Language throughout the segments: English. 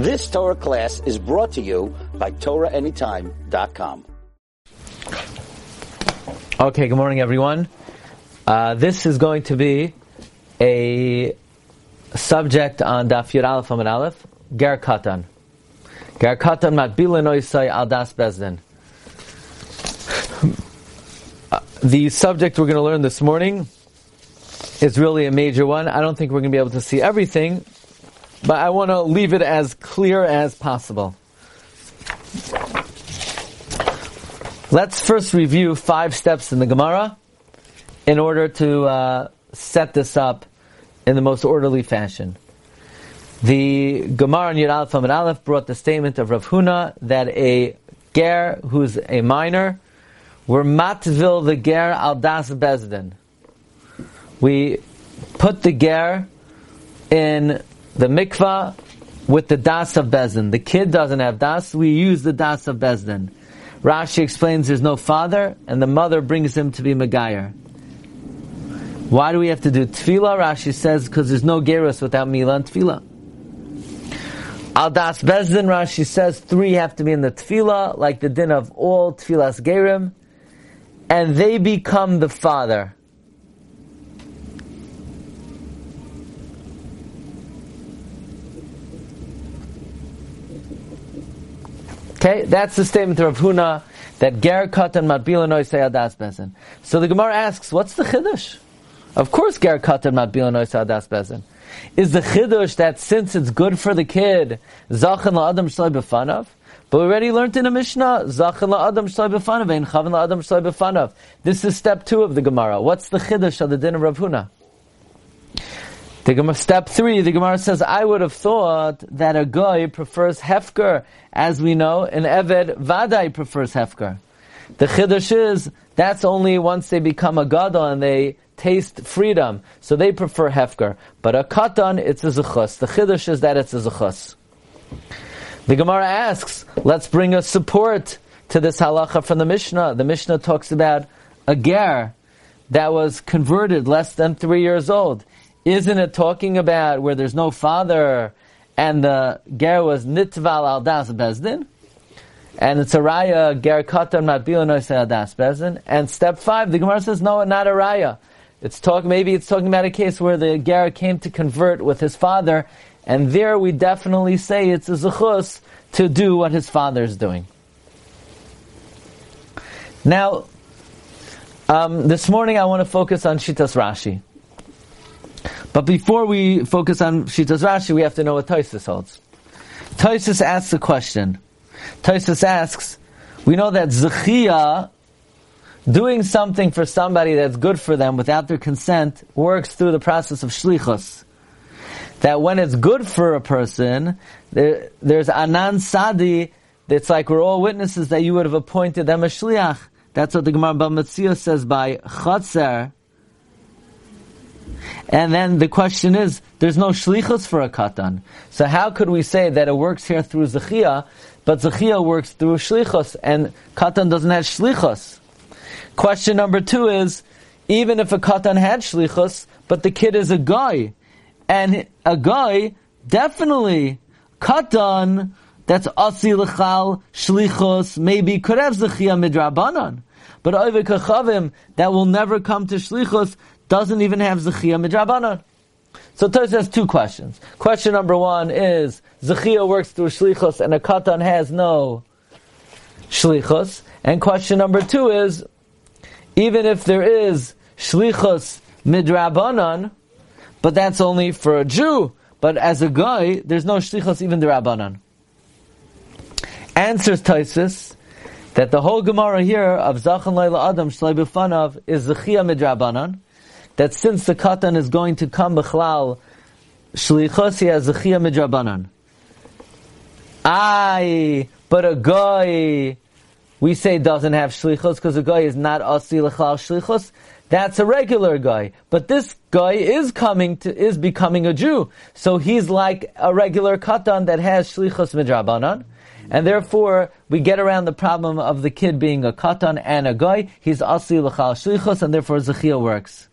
This Torah class is brought to you by TorahAnytime.com. Okay, good morning, everyone. Uh, this is going to be a subject on Daf Yud Aleph Amid Aleph, Ger Katan. Ger Katan Matbila Noisai Al Das Bezdin. The subject we're going to learn this morning is really a major one. I don't think we're going to be able to see everything, but I want to leave it as clear as possible. Let's first review five steps in the Gemara in order to uh, set this up in the most orderly fashion. The Gemara in Yud Aleph and Aleph brought the statement of Rav Huna that a ger who's a minor, were matvil the ger al das bezdin. We put the ger in the mikvah with the das of bezdin. The kid doesn't have das, we use the das of bezdin. Rashi explains there's no father, and the mother brings him to be Megayer. Why do we have to do tevilah? Rashi says because there's no gerus without milah and tevilah. Al das bezdin, Rashi says three have to be in the tevilah, like the din of all tevilas gerim, and they become the father. Okay, that's the statement of Huna that ger katan matbila noisei adas bezin. So the Gemara asks, what's the chiddush? Of course, ger katan matbila noisei adas bezin. Is the chiddush that since it's good for the kid, zachan la'adam shloi b'fanav? But we already learned in a Mishnah, zachan la'adam shloi b'fanav, ein chavin la'adam shloi b'fanav. This is step two of the Gemara. What's the chiddush of the din of Rav Huna? The Gemara, step three, the Gemara says, I would have thought that a guy prefers hefker. As we know, an Eved Vadai prefers hefker. The Chiddush is, that's only once they become a Gadol and they taste freedom. So they prefer hefker. But a Katan, it's a Zechus. The Chiddush is that it's a Zechus. The Gemara asks, let's bring a support to this halacha from the Mishnah. The Mishnah talks about a ger that was converted less than three years old. Isn't it talking about where there's no father and the ger was nitval al das bezdin? And it's a raya ger katan matbil al das bezdin. And step five, the Gemara says no, not a raya. It's talk maybe it's talking about a case where the ger came to convert with his father, and there we definitely say it's a zechus to do what his father is doing. Now, um, this morning I want to focus on Shitas Rashi. But before we focus on Shitas Rashi, we have to know what Toisus holds. Toisus asks a question. Toisus asks, we know that Zechia, doing something for somebody that's good for them without their consent, works through the process of Shlichus. That when it's good for a person, there, there's Anan Sadi, it's like we're all witnesses that you would have appointed them a Shliach. That's what the Gemara Bamatzia says by Chatzer, and then the question is, there's no shlichus for a katan. So how could we say that it works here through zechia, but zechia works through shlichus, and katan doesn't have shlichus? Question number two is, even if a katan had shlichus, but the kid is a guy, and a guy definitely katan that's asi lechal shlichus maybe could have zechia midrabanan. But over kachavim that will never come to shlichus doesn't even have Zechia Midrabanan. So Tosh has two questions. Question number one is, Zechia works through Shlichus and a Katan has no Shlichus. And question number two is, even if there is Shlichus Midrabanan, but that's only for a Jew, but as a guy, there's no Shlichus even Drabanan. Answers Toisus that the whole Gemara here of Zachan Laila Adam Shlai B'fanav is Zechia Midrabanan, that since the katan is going to come b'chlal has zechia midrabanan. Aye, but a guy, we say doesn't have shlichos because a guy is not asi l'chlal shlichos. That's a regular guy. But this guy is coming to, is becoming a Jew. So he's like a regular katan that has shlichos midrabanan. And therefore, we get around the problem of the kid being a katan and a guy. He's asi l'chal shlichos, and therefore zechia works.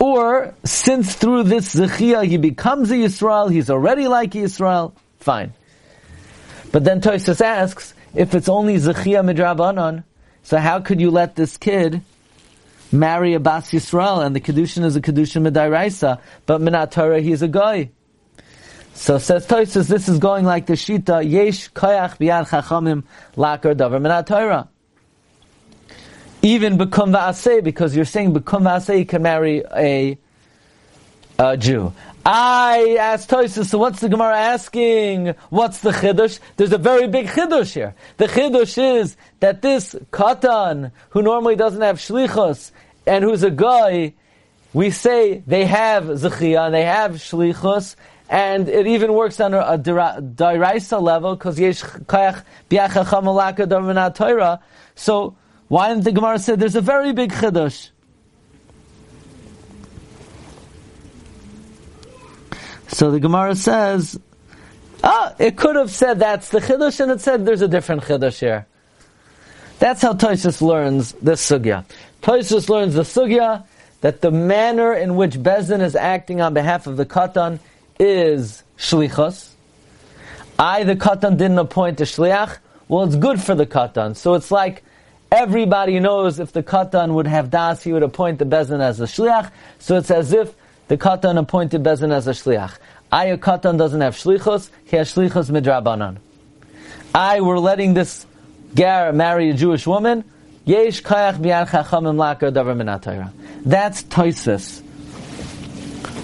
Or, since through this Zechia he becomes a Yisrael, he's already like Yisrael, fine. But then Toisus asks, if it's only Zechia Midrabanan, so how could you let this kid marry a Bas Yisrael and the Kedushin is a Kedushin Midairaisa, but Minat Torah he's a guy? So says Toisus, this is going like the Shita, Yesh Koyach Biyad Chachamim Lakar Davar Minat Torah. Even Bekum Va'aseh, because you're saying Bekum Va'aseh can marry a, a Jew. I asked Toisus, so what's the Gemara asking? What's the Chiddush? There's a very big Chiddush here. The Chiddush is that this Katan, who normally doesn't have Shlichus, and who's a guy, we say they have Zechiyah, and they have Shlichus, and it even works on a, a Diraisa level, because Yesh Kayach Biachacham Alaka Torah. So, why didn't the Gemara say there's a very big Chiddush? So the Gemara says, ah, it could have said that's the chiddush, and it said there's a different chiddush here. That's how Toisus learns this sugya. Toisus learns the sugya that the manner in which Bezin is acting on behalf of the katan is shlichus. I, the katan, didn't appoint a shliach. Well, it's good for the katan. So it's like everybody knows if the katan would have das, he would appoint the Bezin as a shliach. So it's as if the katan appointed Bezin as a shliach. I, a katan, doesn't have shlichus, he has shlichus midrabanan. I, we're letting this gar marry a Jewish woman, yesh kayach chachamim davar. That's Toisus.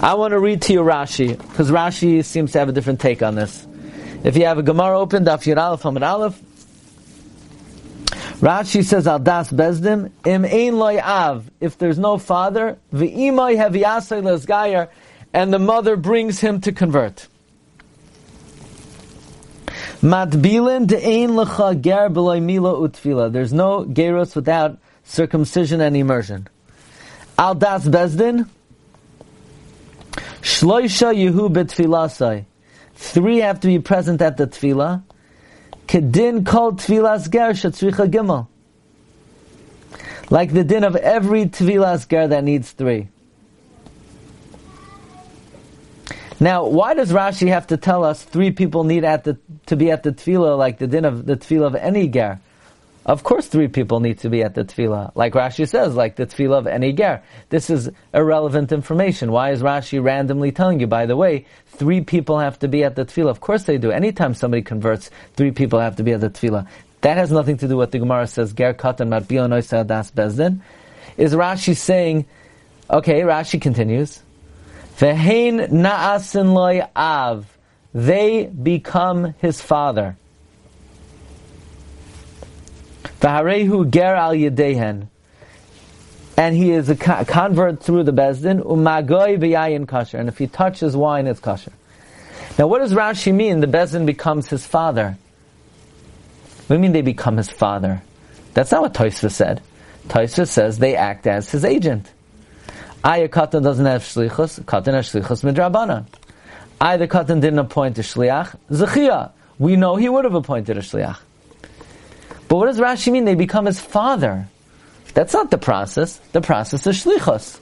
I want to read to you Rashi, because Rashi seems to have a different take on this. If you have a Gemara open, Daf Hamid Aleph, Rashi says al das bezdim im ein loy av. If there's no father, v'imay heviasay lesgayer, and the mother brings him to convert. Matbilin de ein lecha ger beloy mila utfila. There's no geros without circumcision and immersion. Al das bezdin shloisha yehu betfilasai. Three have to be present at the tevilah. Kedin called tvilas ger shatzricha gimel. Like the din of every tvilas ger that needs three. Now, why does Rashi have to tell us three people need at the, to be at the tevilah like the din of the tevilah of any ger? Of course, three people need to be at the tevilah, like Rashi says, like the tevilah of any ger. This is irrelevant information. Why is Rashi randomly telling you? By the way, three people have to be at the tevilah. Of course, they do. Anytime somebody converts, three people have to be at the tevilah. That has nothing to do with what the Gemara says. Ger katan matbion das bezdin. Is Rashi saying? Okay, Rashi continues. Vehein na'asin loy av. They become his father. V'harehu ger al yedehen. And he is a convert through the Bezdin, umagoy b'yayin kosher. And if he touches wine, it's kosher. Now what does Rashi mean? The Bezdin becomes his father. What do you mean they become his father? That's not what Toisva said. Toisva says they act as his agent. I, katan doesn't have shlichus, katan has shlichus midrabanan. I, the katan didn't appoint a shliach, zechia. We know he would have appointed a shliach. But what does Rashi mean? They become his father. That's not the process. The process is shlichus.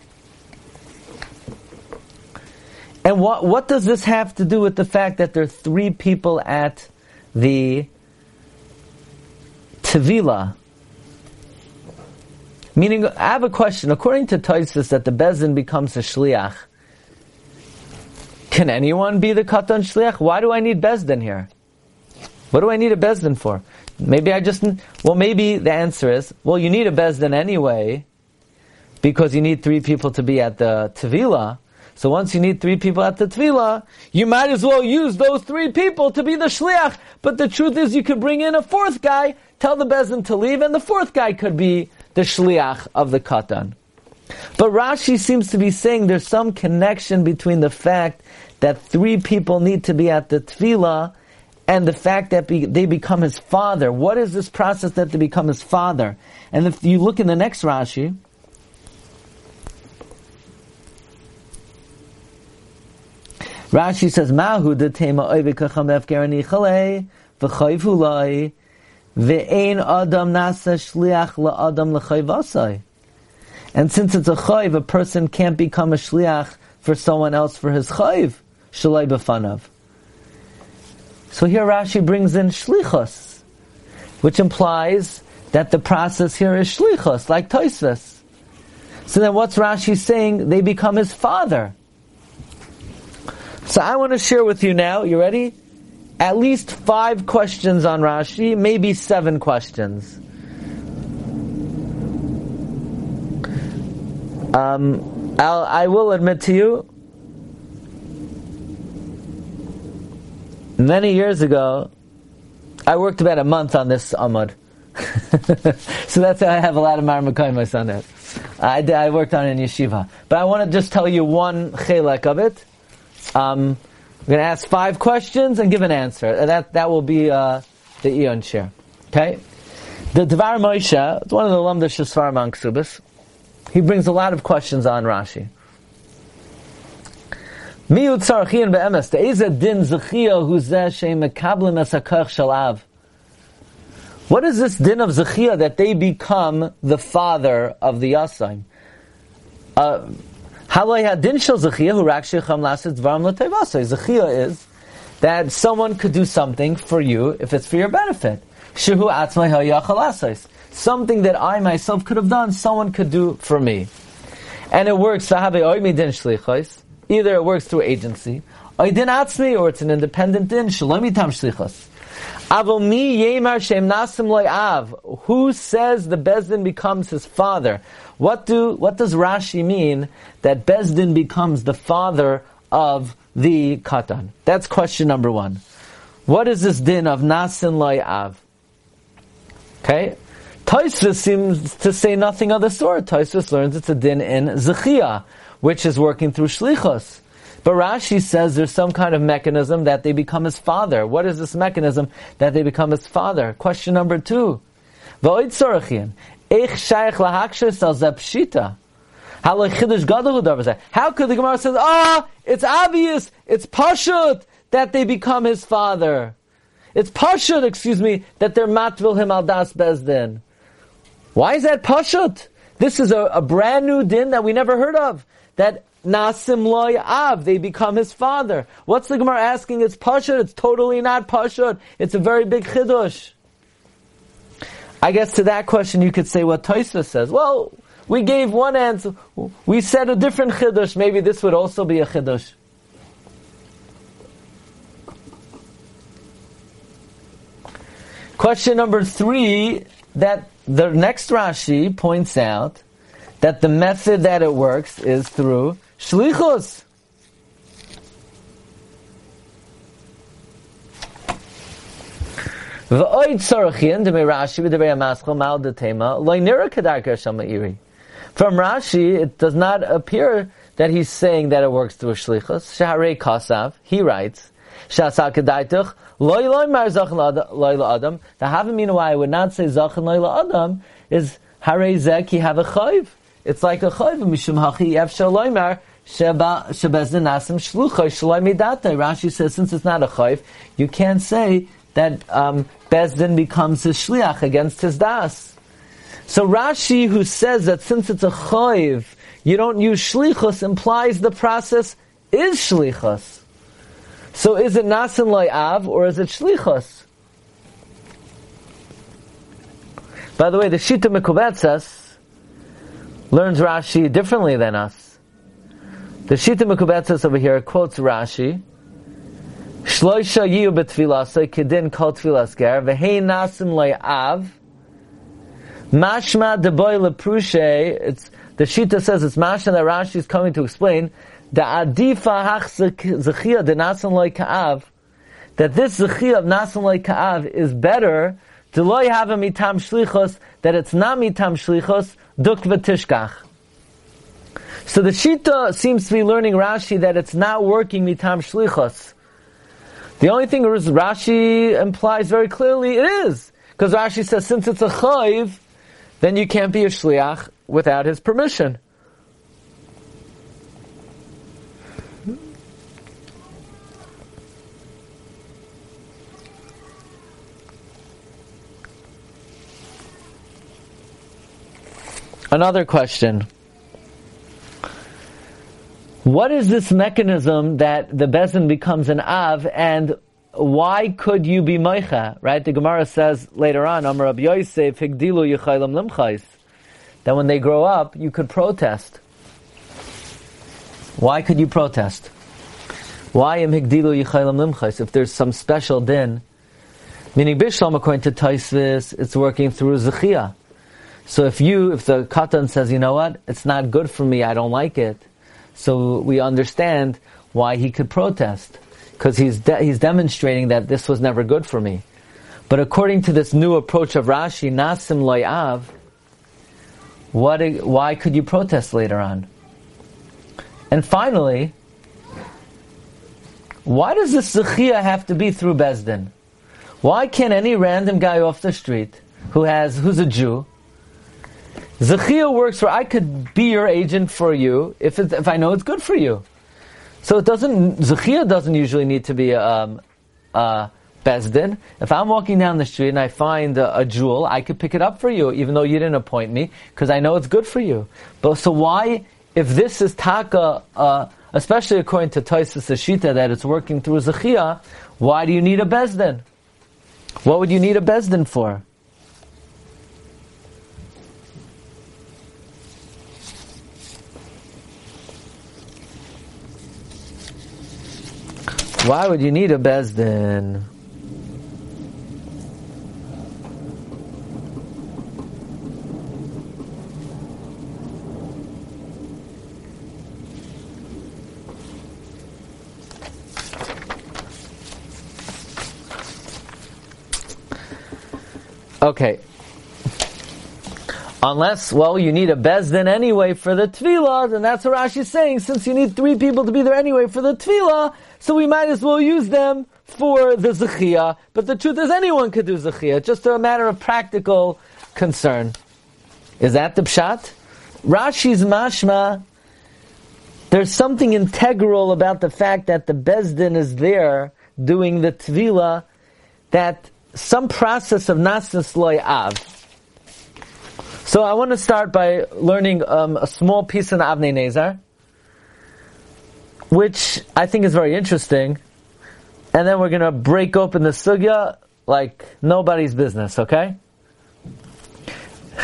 And what, what does this have to do with the fact that there are three people at the Tevila? Meaning, I have a question. According to Toisus, that the Bezin becomes a shliach. Can anyone be the katan shliach? Why do I need Bezdin here? What do I need a Bezdin for? Maybe I just, well, maybe the answer is, well, you need a Bezdin anyway, because you need three people to be at the Tevila. So once you need three people at the Tevila, you might as well use those three people to be the Shliach. But the truth is you could bring in a fourth guy, tell the Bezdin to leave, and the fourth guy could be the Shliach of the Katan. But Rashi seems to be saying there's some connection between the fact that three people need to be at the Tevilah and the fact that be, they become his father. What is this process that they become his father? And if you look in the next Rashi, Rashi says, Mahu de tema oivikacham efgerani chale, v'chayvu lai, ve'ein adam nasa shliach la'adam l'chayvasai. And since it's a chayv, a person can't become a shliach for someone else for his chayv. Shalai b'fanav. So here Rashi brings in shlichus, which implies that the process here is shlichus, like Toisves. So then what's Rashi saying? They become his father. So I want to share with you now, you ready? At least five questions on Rashi, maybe seven questions. Um, I'll, I will admit to you, many years ago, I worked about a month on this Amud. so that's how I have a lot of Marmakayim on it. I, I worked on in yeshiva. But I want to just tell you one chelek of it. Um, I'm going to ask five questions and give an answer. That, that will be uh, the Eon share. Okay? The Devar Moshe, one of the Lamda Shasvar Manksubis, he brings a lot of questions on Rashi. What is this din of zechia that they become the father of the yasaim? Uh, din shel zechia hu rak shecham lasit dvaram l'tevasai. Zechia is that someone could do something for you if it's for your benefit. Shehu atzmai ha'yachal Something that I myself could have done, someone could do for me. And it works, sahabe oimi din shlichos, Either it works through agency, or it's an independent din, shalom yitam shlichas. Who says the Bezdin becomes his father? What do what does Rashi mean that Bezdin becomes the father of the katan? That's question number one. What is this din of nasim av? Okay, Taisvis seems to say nothing of the sort. Taisvis learns it's a din in zechia which is working through shlichus. But Rashi says there's some kind of mechanism that they become his father. What is this mechanism that they become his father? Question number two. How could the Gemara say, ah, it's obvious, it's pashut that they become his father. It's pashut, excuse me, that they're matvil him al das bezdin. Why is that pashut? This is a, a brand new din that we never heard of that Nasim loy av, they become his father. What's the Gemara asking? It's pashut. It's totally not pashut. It's a very big chidush. I guess to that question you could say what Taisa says. Well, we gave one answer. We said a different chidush. Maybe this would also be a chidush. Question number three, that the next Rashi points out that the method that it works is through shlichus. From Rashi, it does not appear that he's saying that it works through shlichus. Kasav, he writes, Shasa kedaituch loy loy mar loy adam. The havamina why I would not say zachin loy adam is harei zeki have a chayv. It's like a chayv mishum hachi efshar loymar sheba shebezin nasim shlucha shloimi Rashi says since it's not a chayv, you can't say that um, Bezdin becomes his shliach against his das. So Rashi, who says that since it's a chayv, you don't use shlichus, implies the process is shlichus. So is it nasim av or is it shlichus? By the way, the Shita Mekubetzas learns Rashi differently than us. The Shita Mekubetzes over here quotes Rashi. Shloisha yiyu betfilasa kedin kol tfilas ger v'hei nasim av mashma deboy leprushe. It's the Shita says it's mashma that Rashi is coming to explain the adifa hach zechia de nasim loy ka'av that this zechia of nasim loy ka'av is better to loy have a mitam shlichos that it's not mitam shlichos Duk v'tishkach. So the Shita seems to be learning Rashi that it's not working mitam shlichos. The only thing is Rashi implies very clearly it is. Because Rashi says since it's a chayv, then you can't be a shliach without his permission. Another question. what is this mechanism that the bezin becomes an av, and why could you be moicha? Right? The Gemara says later on, Amar Yosef, Higdilu Yechaylam Limchais, that when they grow up, you could protest. Why could you protest? Why am Higdilu Yechaylam Limchais? If there's some special din, meaning Bishlam, according to Taisvis, it's working through Zechia. So if you, if the katan says, you know what, it's not good for me, I don't like it, so we understand why he could protest because he's de- he's demonstrating that this was never good for me. But according to this new approach of Rashi, Nasim Loyav, what why could you protest later on? And finally, why does the Sechia have to be through Bezdin? Why can't any random guy off the street who has who's a Jew Zechia works where I could be your agent for you if if I know it's good for you. So it doesn't Zechia doesn't usually need to be um, uh, Bezdin. If I'm walking down the street and I find a, a, jewel, I could pick it up for you, even though you didn't appoint me, because I know it's good for you. But so why, if this is taka, uh, especially according to Taisus Ashita, that it's working through Zechia, why do you need a Bezdin? What would you need a Bezdin for? Why would you need a Bezdin? Okay. Unless, well, you need a bezdin anyway for the tevilah, then that's what Rashi's saying. Since you need three people to be there anyway for the tevilah, so we might as well use them for the zechia. But the truth is, anyone could do zechia. Just a matter of practical concern. Is that the pshat? Rashi's mashma. There's something integral about the fact that the bezdin is there doing the tevilah, that some process of nasas loy av so I want to start by learning um, a small piece in Avnei Nezer, which I think is very interesting. And then we're going to break open the sugya like nobody's business, okay?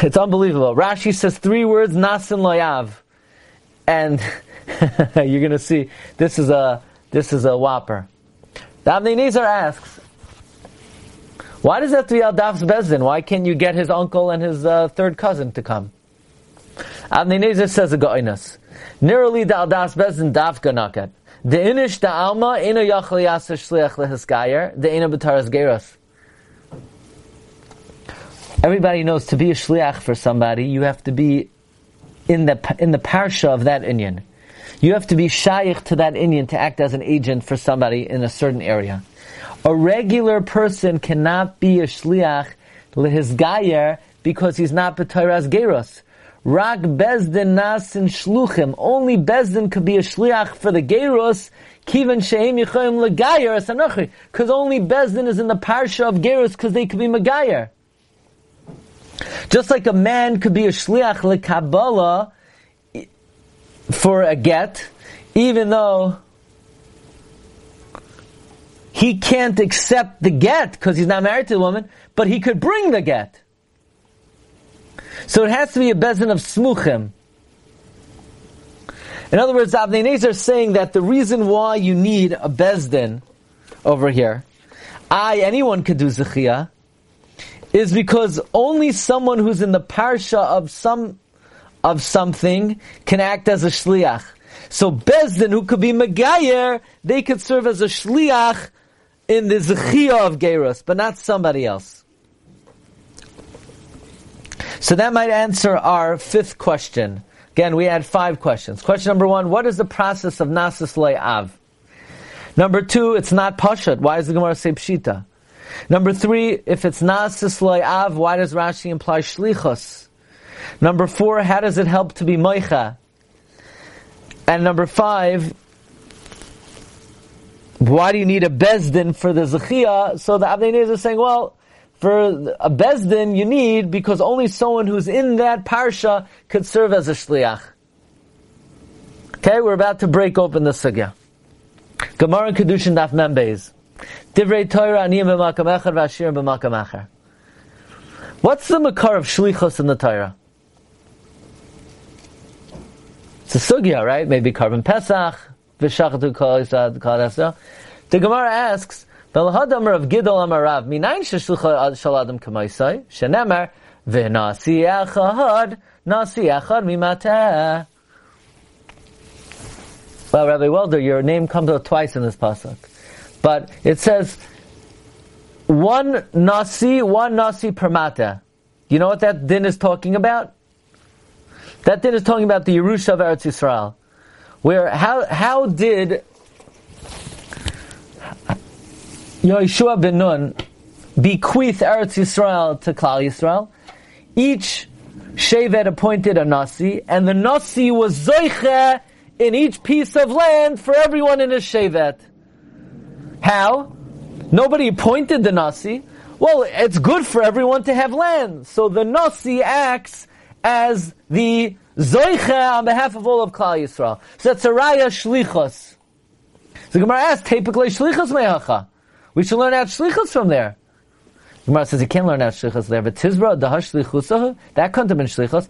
It's unbelievable. Rashi says three words, nasin loyav. And you're going to see, this is a, this is a whopper. The Avnei Nezer asks, why does that have to be Al Daf's Bezdin? Why can't you get his uncle and his uh, third cousin to come? Avnei Nezer says a goinas. Nirali da Al Daf's Bezdin Daf ganaket. The inish da alma ina yachli yasser shliach lehiskayer. The ina b'taras geras. Everybody knows to be a shliach for somebody, you have to be in the in the parsha of that inyan. You have to be shaykh to that inyan to act as an agent for somebody in a certain area. A regular person cannot be a shliach gayer because he's not b'tayras geros. Rak bezdin nasin shluchim. Only bezdin could be a shliach for the geros. Kivan sheim yichayim legayer asanochi. Because only bezdin is in the parsha of geros because they could be megayer. Just like a man could be a shliach lekabbalah for a get, even though he can't accept the get because he's not married to the woman, but he could bring the get. So it has to be a bezin of smuchim. In other words, Nezer is saying that the reason why you need a bezdin over here, I, anyone could do zechia, is because only someone who's in the parsha of some of something can act as a shliach. So bezdin, who could be megayer, they could serve as a shliach in the Zechia of Gerus, but not somebody else. So that might answer our fifth question. Again, we had five questions. Question number one, what is the process of Nasis Av? Number two, it's not Pashat. Why does the Gemara say Pshita? Number three, if it's Nasis Av, why does Rashi imply Shlichos? Number four, how does it help to be Moicha? And number five, why do you need a bezdin for the zechia? So the Avnei Nezer is saying, well, for a bezdin you need because only someone who's in that parsha could serve as a shliach. Okay, we're about to break open the sugya. Gemara Kedushin Daf Membeis. Divrei Torah aniyim b'makam echad v'ashir b'makam acher. What's the makar of shlichus in the Torah? It's a sugya, right? Maybe korban pesach, The Gemara asks, V'lahadamar of Gidol Amarav, minayin sheshlucha shal adam kamaisai, shenemar, v'nasi echad, nasi echad mimateh. Well, Rabbi Welder, your name comes out twice in this pasuk, but it says one nasi, one nasi per mata. You know what that din is talking about? That din is talking about the Yerusha of Eretz Yisrael, where how how did Yeshua ben Nun bequeath Eretz Yisrael to Klal Yisrael? Each Shevet appointed a nasi, and the nasi was zoiche in each piece of land for everyone in his Shevet. How? Nobody appointed the Nasi. Well, it's good for everyone to have land. So the Nasi acts as the Zoicha on behalf of all of Klal Yisrael. So that's a Raya Shlichos. The Gemara asks, Tepikle Shlichos Mehacha. We should learn out Shlichos from there. The Gemara says you can't learn out Shlichos there, but Tizra, the Shlichusahu, that couldn't have been Shlichos.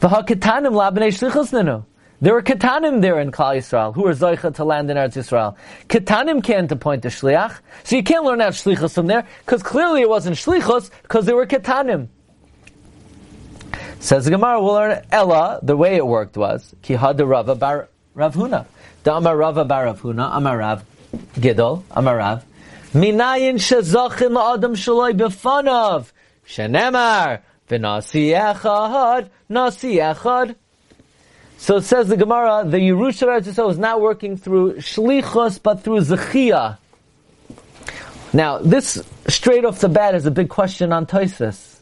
V'ha-ketanim labnei Shlichos nenu. There were Ketanim there in Klal Yisrael who were Zoicha to land in Eretz Yisrael. Ketanim can't appoint the Shliach, so you can't learn out Shlichus from there, because clearly it wasn't Shlichus, because there were Ketanim. Says Gemara, we'll learn Ella, the way it worked was, Ki the Rava bar Ravhuna. Da Amar Rava bar Ravhuna, Amar Rav Gidol, Amar Rav, Minayin shezachin la'adam shaloi b'fanav, shenemar, v'nasi echad, nasi echad, so says the Gemara, the Yerusha of Eretz is not working through Shlichus, but through Zechia. Now, this straight off the bat is a big question on Toisus.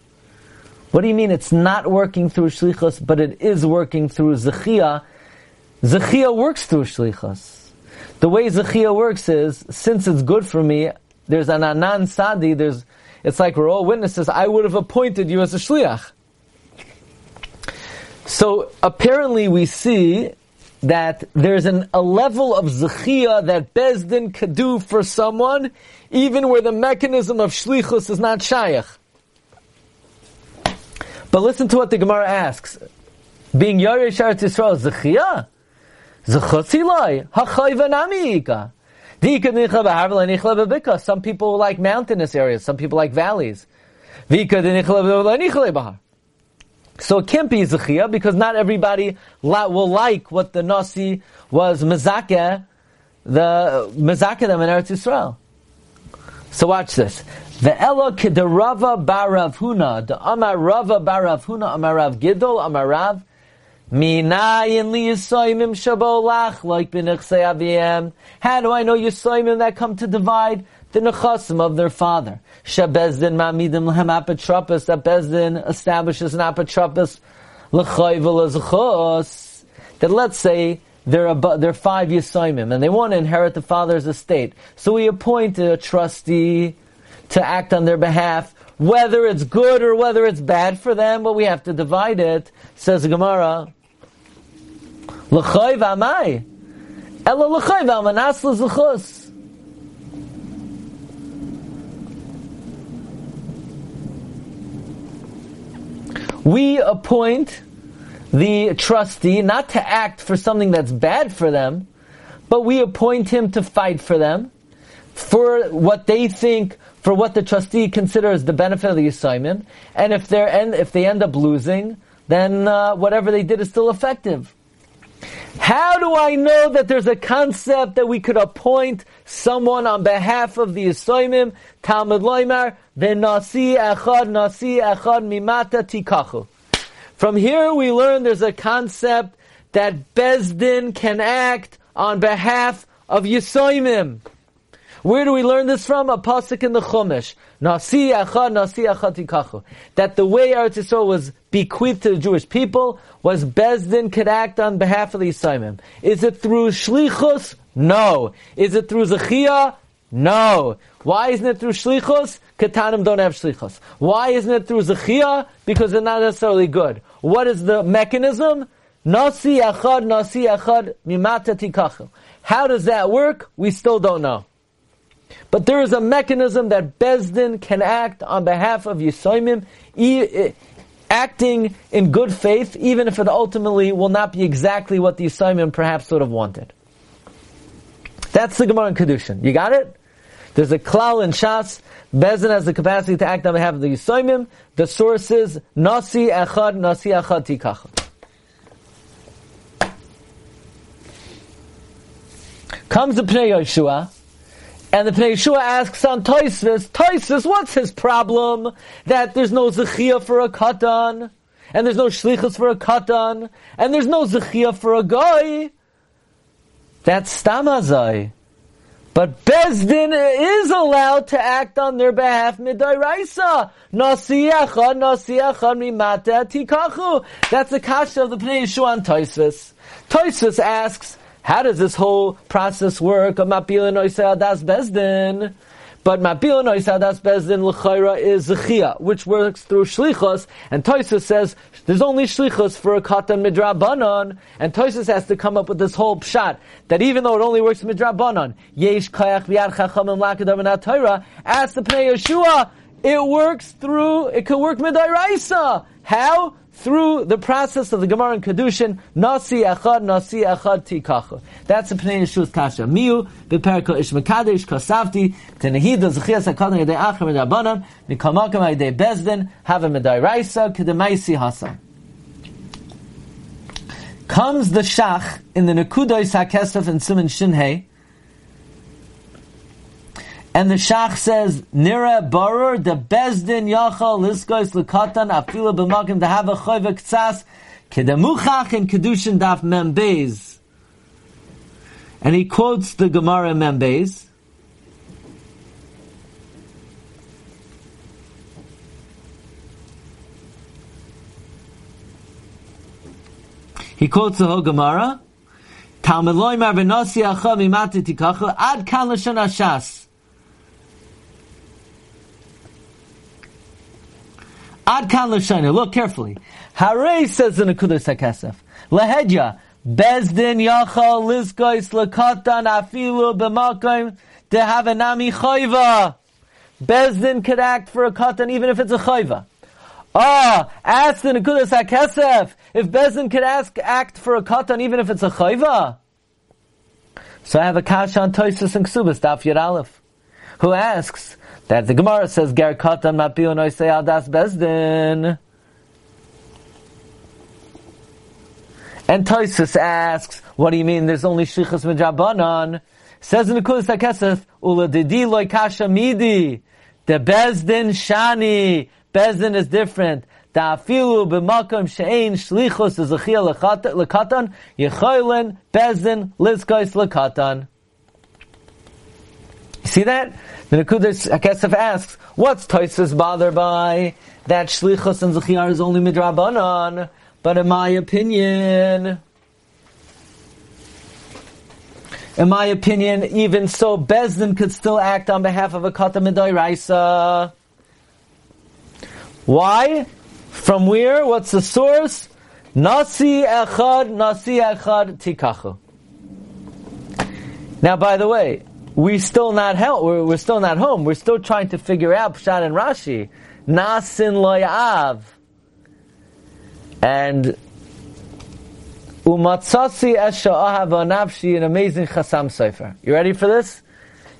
What do you mean it's not working through Shlichus, but it is working through Zechia? Zechia works through Shlichus. The way Zechia works is, since it's good for me, there's an Anan Sadi, there's, it's like we're all witnesses, I would have appointed you as a Shliach. So apparently we see that there's an, a level of zechia that Bezdin could do for someone, even where the mechanism of shlichus is not shaykh. But listen to what the Gemara asks. Being Yaresh Eretz Yisrael, zechia? Zechotzi ha'chayiv Some people like mountainous areas, some people like valleys. So it can't be Zechia because not everybody will like what the Nasi was Mezakeh, the Mezakeh them in Eretz Yisrael. So watch this. The Elo Kedarava Barav Huna, the Amar Rava Barav Huna, Amar Rav Gidol, Amar Rav, Minayin li Yisoimim Shabolach, like B'nechsei Aviyem. How do I know Yisoimim that come to divide? the nechasim of their father. Shebezdin mamidim lehem apotropos, that Bezdin establishes an apotropos l'chayvel azchos. That let's say they're, about, they're five yisoimim and they want to inherit the father's estate. So we appoint a trustee to act on their behalf, whether it's good or whether it's bad for them, but we have to divide it, says Gemara. We appoint the trustee not to act for something that's bad for them, but we appoint him to fight for them for what they think, for what the trustee considers the benefit of the assignment. And if they end, if they end up losing, then uh, whatever they did is still effective. How do I know that there's a concept that we could appoint someone on behalf of the Yisoimim? Talmud Loimar, Nasi Echad, Nasi Echad Mimata Tikachu. From here we learn there's a concept that Bezdin can act on behalf of Yisoimim. Where do we learn this from? A pasuk in the Chumash. Nasi achad, nasi achad tikachu. That the way Eretz Yisrael was bequeathed to the Jewish people was Bezdin could act on behalf of the Yisraelim. Is it through shlichus? No. Is it through zechia? No. Why isn't it through shlichus? Katanim don't have shlichus. Why isn't it through zechia? Because they're not necessarily good. What is the mechanism? Nasi achad, nasi achad, mimata tikachu. How does that work? We still don't know. But there is a mechanism that Bezdin can act on behalf of Yisoimim, e- acting in good faith, even if it ultimately will not be exactly what the Yisoimim perhaps would have wanted. That's the Gemara in Kedushin. You got it? There's a klal in Shas. Bezdin has the capacity to act on behalf of the Yisoimim. The source is Nasi Echad, Nasi Echad Tikacha. Comes the Pnei Yeshua, and the Pnei Yeshua asks on Toisvis, Toisvis, what's his problem? That there's no Zechia for a katan, and there's no Shlichus for a katan, and there's no Zechia for a guy. That's Stamazai. But Bezdin is allowed to act on their behalf midairaisa. Nasiyacha, nasiyacha mimata tikachu. That's the kasha of the Pnei Yeshua on Toisvis. Toisvis asks, how does this whole process work of Das Bezdin? But Noisa Das Bezdin L'chaira is Zechia, which works through Shlichos, and Toisus says there's only Shlichos for a Katan Midrabanon, and Toisus has to come up with this whole pshat, that even though it only works Midrabanon, Yesh Kayach V'yad Chachamim Lakadav Torah, ask the Pnei Yeshua, it works through, it could work Midairaisa. How? Through the process of the Gemara and Kedushin, Nasi Echad, Nasi Echad Tikacha. That's a Pnei Yeshua's Kasha. Miu, Beperko Ish Mekadesh, Kasavti, Tenehida, Zechias HaKadan, Yedei Achim, Yedei Abanam, Mikamakam, Yedei Bezdin, Medai Raisa, Kedemaisi Hasan. Comes the Shach in the Nekudois HaKesef and Simon Shinhei, and the Shach says, Nira Barur, the Bezdin Yachal, Liskois Lekatan, Afila B'makim, the Hava Choyve Ktsas, Kedemuchach in Kedushin Daf Membez. And he quotes the Gemara Membez. He quotes the whole Gemara. Talmud loymar v'nosi achav imati tikachu ad kan l'shon. Ad kan l'shayna. Look carefully. Hare says in the Kudos HaKesef. Lehedya. Bezdin yachal lizkois lekatan afilu b'makim dehavenami choiva. Bezdin could act for a katan even if it's a choiva. Ah, ask the Nekudas HaKesef if Bezdin could ask act for a katan even if it's a choiva. So I have a kasha on Toisus and Ksubas, Daf Yud Aleph, who asks, that the Gemara says Ger Katan Mapiu Noisei Adas Bezdin. And Toisus asks, what do you mean there's only Shichas Midrabanan? Says in the Kulis HaKesef, Ula Didi Loi Kasha Midi. The Bezdin Shani. Bezdin is different. Da'afilu b'makom she'ein shlichus ezechia lekatan, yechoylen bezdin lizkois lekatan. See that? The Nekudas Hakesef asks, what's Toisus bothered by? That Shlichus and Zechiyar is only Midrabanan. But in my opinion, in my opinion, even so, Bezdin could still act on behalf of a Kata Raisa. Why? From where? What's the source? Nasi Echad, Nasi Echad Tikachu. Now, by the way, we still not home. We're, we're, still not home. We're still trying to figure out Pshat and Rashi. Nasin loyav. And umatzasi esha ahava nafshi, an amazing Chasam Sofer. You ready for this?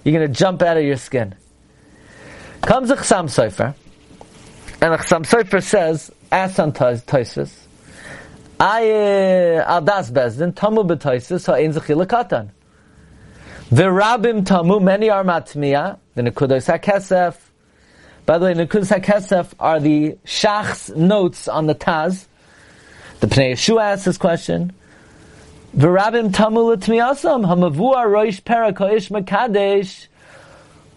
You're to jump out of your skin. Comes a Chasam Sofer, and a Chasam Sofer says, "Ask on Toisus, I aldas bezdin tamu b'Toisus ha'in zechila katan." Virabim tamu, many are matmiya, the Nekudos HaKesef. By the way, Nekudos HaKesef are the Shach's notes on the Taz. The Pnei Yeshua asks this question. Virabim tamu l'tmiyasam, hamavua roish perakoish makadesh.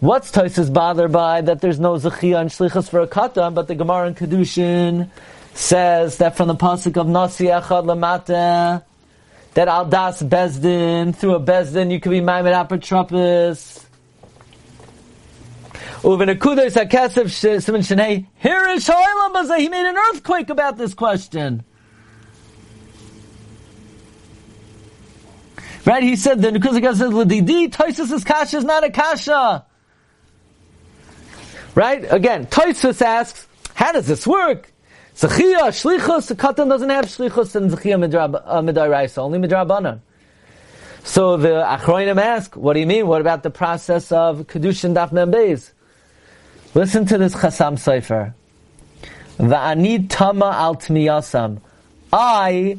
What's Tosis bothered by that there's no zechiyah and shlichus for a katan, but the Gemara in Kedushin says that from the pasuk of Nasi Echad Lamata, that al das bezdin through a bezdin you could be maimed. Uvenekudos hakesef siman shenei. Here is Shoilam He made an earthquake about this question. Right? He said the Nekusa says Ladidi, Toisus is kasha is not a kasha. Right? Again, Toisus asks, how does this work? Zechia, Shlichus, the Katan doesn't have Shlichus and Zechia Midrabaisa, uh, only Midrabanan. So the Achroinim ask, what do you mean? What about the process of Kedushin Daf Membeis? Listen to this Chasam Sofer. Va'ani tama al tmiyasam. I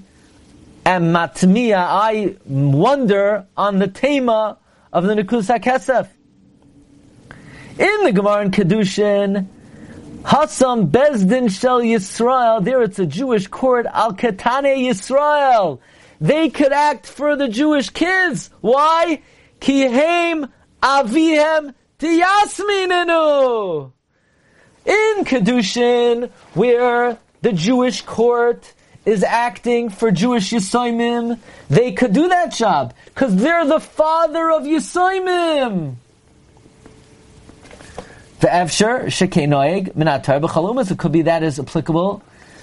am matmiya, I wonder on the tema of the Nikus HaKesef. In the Gemara in Kedushin, Hasam Bezdin Shel Yisrael, there it's a Jewish court, Al Ketane Yisrael. They could act for the Jewish kids. Why? Kihem Avihem Tiyasminenu. In Kedushin, where the Jewish court is acting for Jewish Yisoimim, they could do that job, because they're the father of Yisoimim. The Efsher, Shekenoeg, Minatar, B'chalumas, it could be that is applicable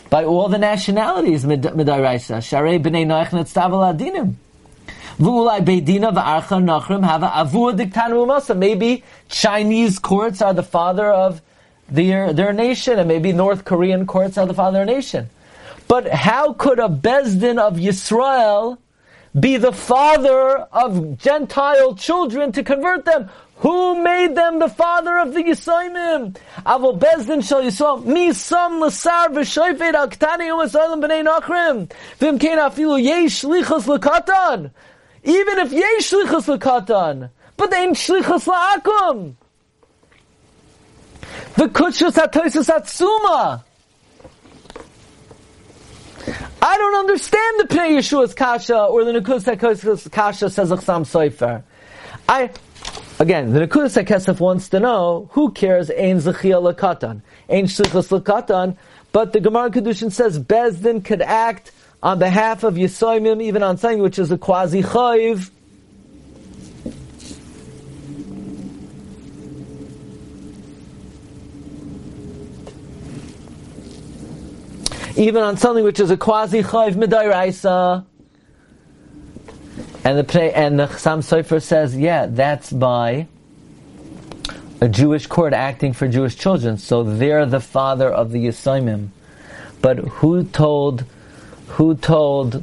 by all the nationalities, Midaraisa, Sharei B'nei Noach Netztav Adinim. V'ulai Beidina v'archa nachrim have avua diktanu Maybe Chinese courts are the father of their, their nation, and maybe North Korean courts are the father of their nation. But how could a Bezdin of Yisrael be the father of Gentile children to convert them? Who made them the father of the Yisoimim? Avol Bezdin shall Yisrael mi sam l'sar v'shoifet al ktani u'masolim b'nei nachrim v'im kein afilu yesh shlichus l'katan even if yesh shlichus l'katan but they ain't shlichus la'akum the kuchus hatoisus atzuma I don't understand the Pnei Yeshua's Kasha or the Nekus Kasha says Achsam Soifer. I Again, the Nekudas HaKesef wants to know, who cares, Ein Zechia Lakatan, Ein Shlichus Lakatan, but the Gemara Kedushin says Bezdin could act on behalf of Yisoimim, even on something which is a quasi Even on something which is a quasi chayiv midairaisa. And the and the Chasam Sofer says, yeah, that's by a Jewish court acting for Jewish children. So they're the father of the Yisoimim. But who told, who told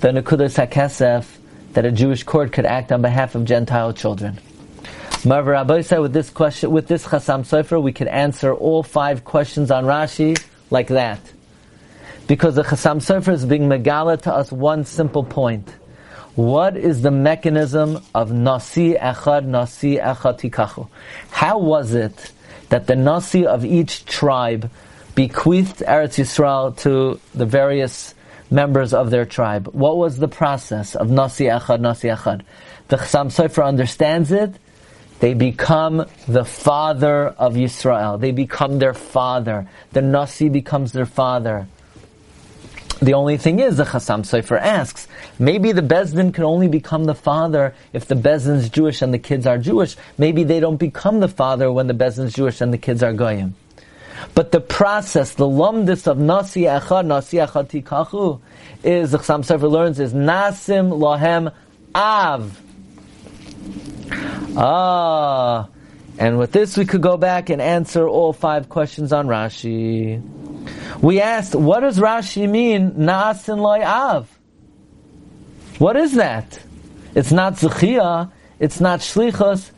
the Nekudas HaKesef that a Jewish court could act on behalf of Gentile children? Rabbi said with this question, with this Chasam Sofer, we could answer all five questions on Rashi like that. Because the Chasam Sofer is being megala to us one simple point what is the mechanism of Nasi Echad, Nasi Echad Tikachu? How was it that the Nasi of each tribe bequeathed Eretz Yisrael to the various members of their tribe? What was the process of Nasi Echad, Nasi Echad? The Chasam Sofer understands it. They become the father of Yisrael. They become their father. The Nasi becomes their father. The only thing is, the Chasam Sofer asks, maybe the Bezdin can only become the father if the Bezdin's Jewish and the kids are Jewish. Maybe they don't become the father when the Bezdin's Jewish and the kids are Goyim. But the process, the lumdis of Nasi Echad, Nasi Echad Tikachu, is, the Chasam Sofer learns, is Nasim Lohem Av. Ah. And with this we could go back and answer all five questions on Rashi. We asked, what does Rashi mean, Na'asin loy av? What is that? It's not Zechia, it's not Shlichus,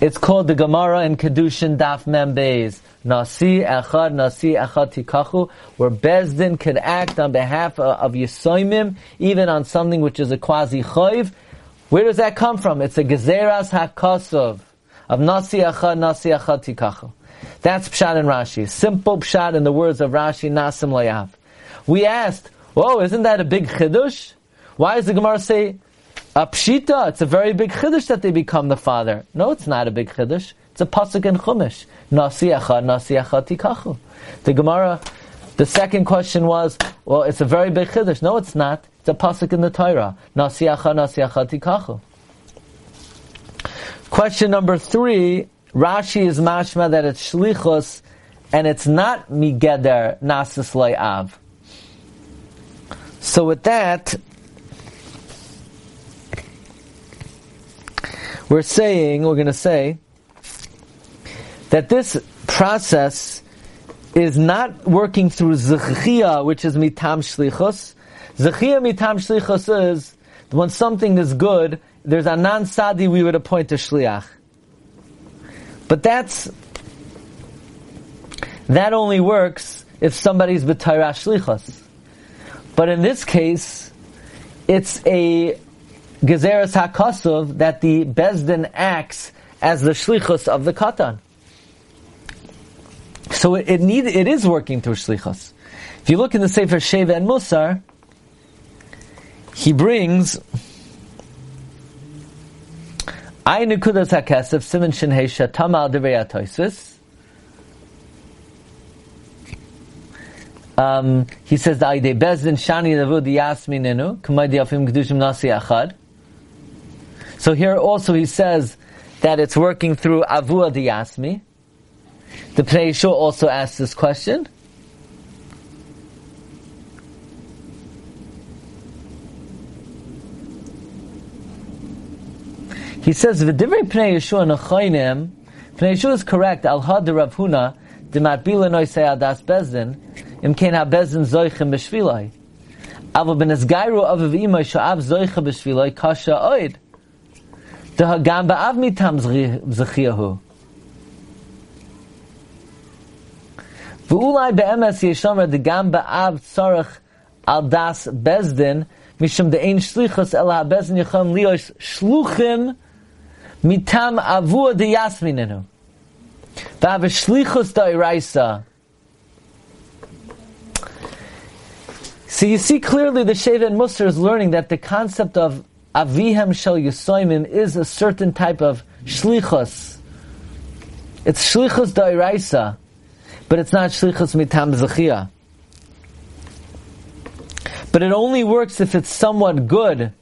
it's called the Gemara in Kedushin Daf Mem Beis. Nasi Echad, Nasi Echad Tikachu, where Bezdin could act on behalf of, of Yisoimim, even on something which is a quasi choiv. Where does that come from? It's a Gezeras HaKosov of Nasi Echad, Nasi Echad Tikachu. That's Pshat in Rashi. Simple Pshat in the words of Rashi, Nasim Layav. We asked, oh, isn't that a big Chiddush? Why does the Gemara say, a Pshita? It's a very big Chiddush that they become the father. No, it's not a big Chiddush. It's a Pasuk in Chumash. Nasi Echad, Nasi Echad Tikachu. The Gemara, the second question was, well, it's a very big Chiddush. No, it's not. It's a Pasuk in the Torah. Nasi Echad, Nasi Echad Tikachu. Question number three, Rashi is mashma that it's shlichus, and it's not migeder nasis av. So with that, we're saying, we're going to say, that this process is not working through zechia, which is mitam shlichus. Zechia mitam shlichus is when something is good, there's a non-sadi we would appoint a shliach. But that's, that only works if somebody's b'tayra shlichus. But in this case, it's a gezeres hakasuv that the bezdin acts as the shlichus of the katan. So it, it need it is working through shlichus. If you look in the Sefer Sheva and Musar, he brings Um, he says Aide Shani Nasi Achad. So here also he says that it's working through Avua Diyasmi. The Pnei also asks this question. He says, "V'divrei Pnei Yeshua nachayim." Pnei Yeshua is correct. Al had Rav Huna dematbila noisei adas bezdin im ken ha bezdin zoichem b'shvilai. Aber ben es gairu aviv imay sha'av zoicha b'shvilai kasha oid. The hagam ba'av mitam zechiyahu. V'ulai be'emes yeshomer the gam ba'av tzarech al das bezdin mishum de'ein shlichus el ha-bezdin yichom lios shluchim mitam avua de yasminenu. Shlichus da'iraisa. So you see clearly the Sheva and Musar is learning that the concept of avihem shel yisoimim is a certain type of shlichus. It's shlichus da'iraisa, but it's not shlichus mitam zechia. But it only works if it's somewhat good.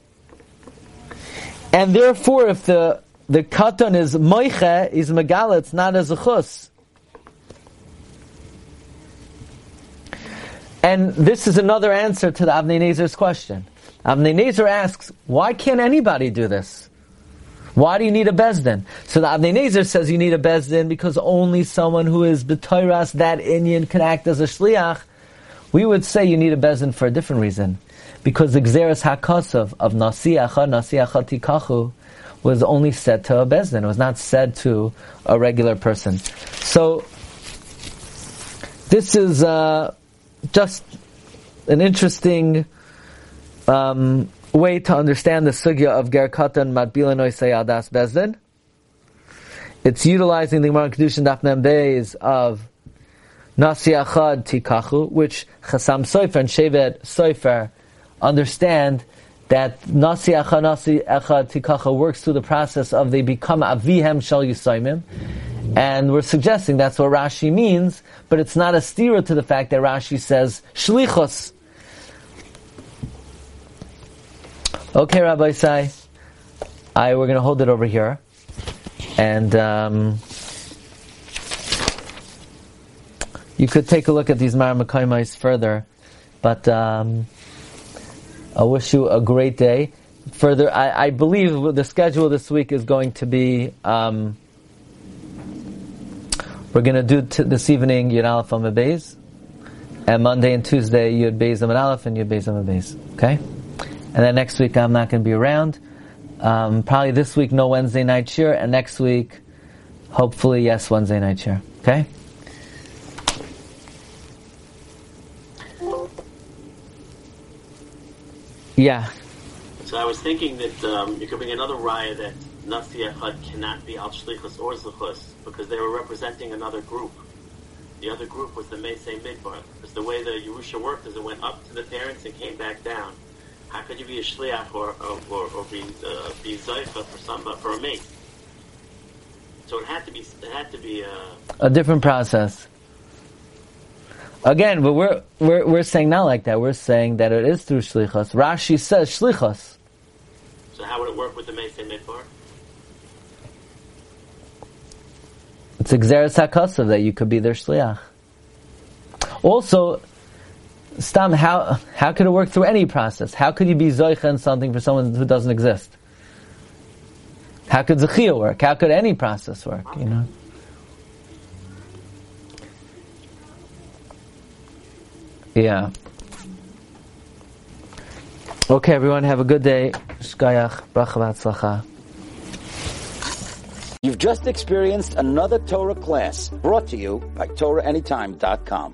And therefore, if the the katan is moiche, is megala, it's not as a chus. And this is another answer to the Avnei Nezer's question. Avnei Nezer asks, why can't anybody do this? Why do you need a bezdin? So the Avnei Nezer says you need a bezdin because only someone who is b'toiras that Indian, can act as a shliach. We would say you need a bezdin for a different reason, because the gzeres hakosov of nasiacha nasiacha tikachu was only said to a bezdin. It was not said to a regular person. So this is uh, just an interesting um, way to understand the sugya of ger katan matbila noisei adas bezdin. It's utilizing the Gemara Kedushin Daf Mem Beis of Nasi Achad Tikachu, which Chasam Sofer and Shevet Sofer understand that Nasi Achad Nasi Achad Tikachu works through the process of they become Avihem Shal Yisaimim, and we're suggesting that's what Rashi means, but it's not a steer to the fact that Rashi says Shlichus. Okay, Rabbi Sai, I we're going to hold it over here, and um, you could take a look at these Maramakoimais further, but um, I wish you a great day. Further, I, I believe the schedule this week is going to be. Um, we're going to do t- this evening Yud Aleph on Beis, and Monday and Tuesday Yud Beis on Aleph and Yud Beis on Beis. Okay, and then next week I'm not going to be around. Um, probably this week no Wednesday night cheer, and next week, hopefully yes Wednesday night cheer. Okay. Yeah. So I was thinking that um, you could bring another raya that Nasi Echad cannot be Al Shlichus or Zlichus because they were representing another group. The other group was the Meisei Midbar. Because the way the Yerusha worked is it went up to the parents and came back down. How could you be a Shliach or, or, or, be, uh, be Zayfa for some, for a mate? So it had to be, it had to be, uh, a different process. Again, but we're, we're, we're saying not like that. We're saying that it is through shlichus. Rashi says shlichus. so how would it work with the Meisei Midbar? It's exeris hakasav that you could be their shliach. Also, Stam, how, how could it work through any process? How could you be zoicha in something for someone who doesn't exist? How could Zechia work? How could any process work? You know. Yeah. Okay, everyone, have a good day. Shkayach, bracha. You've just experienced another Torah class brought to you by TorahAnytime.com.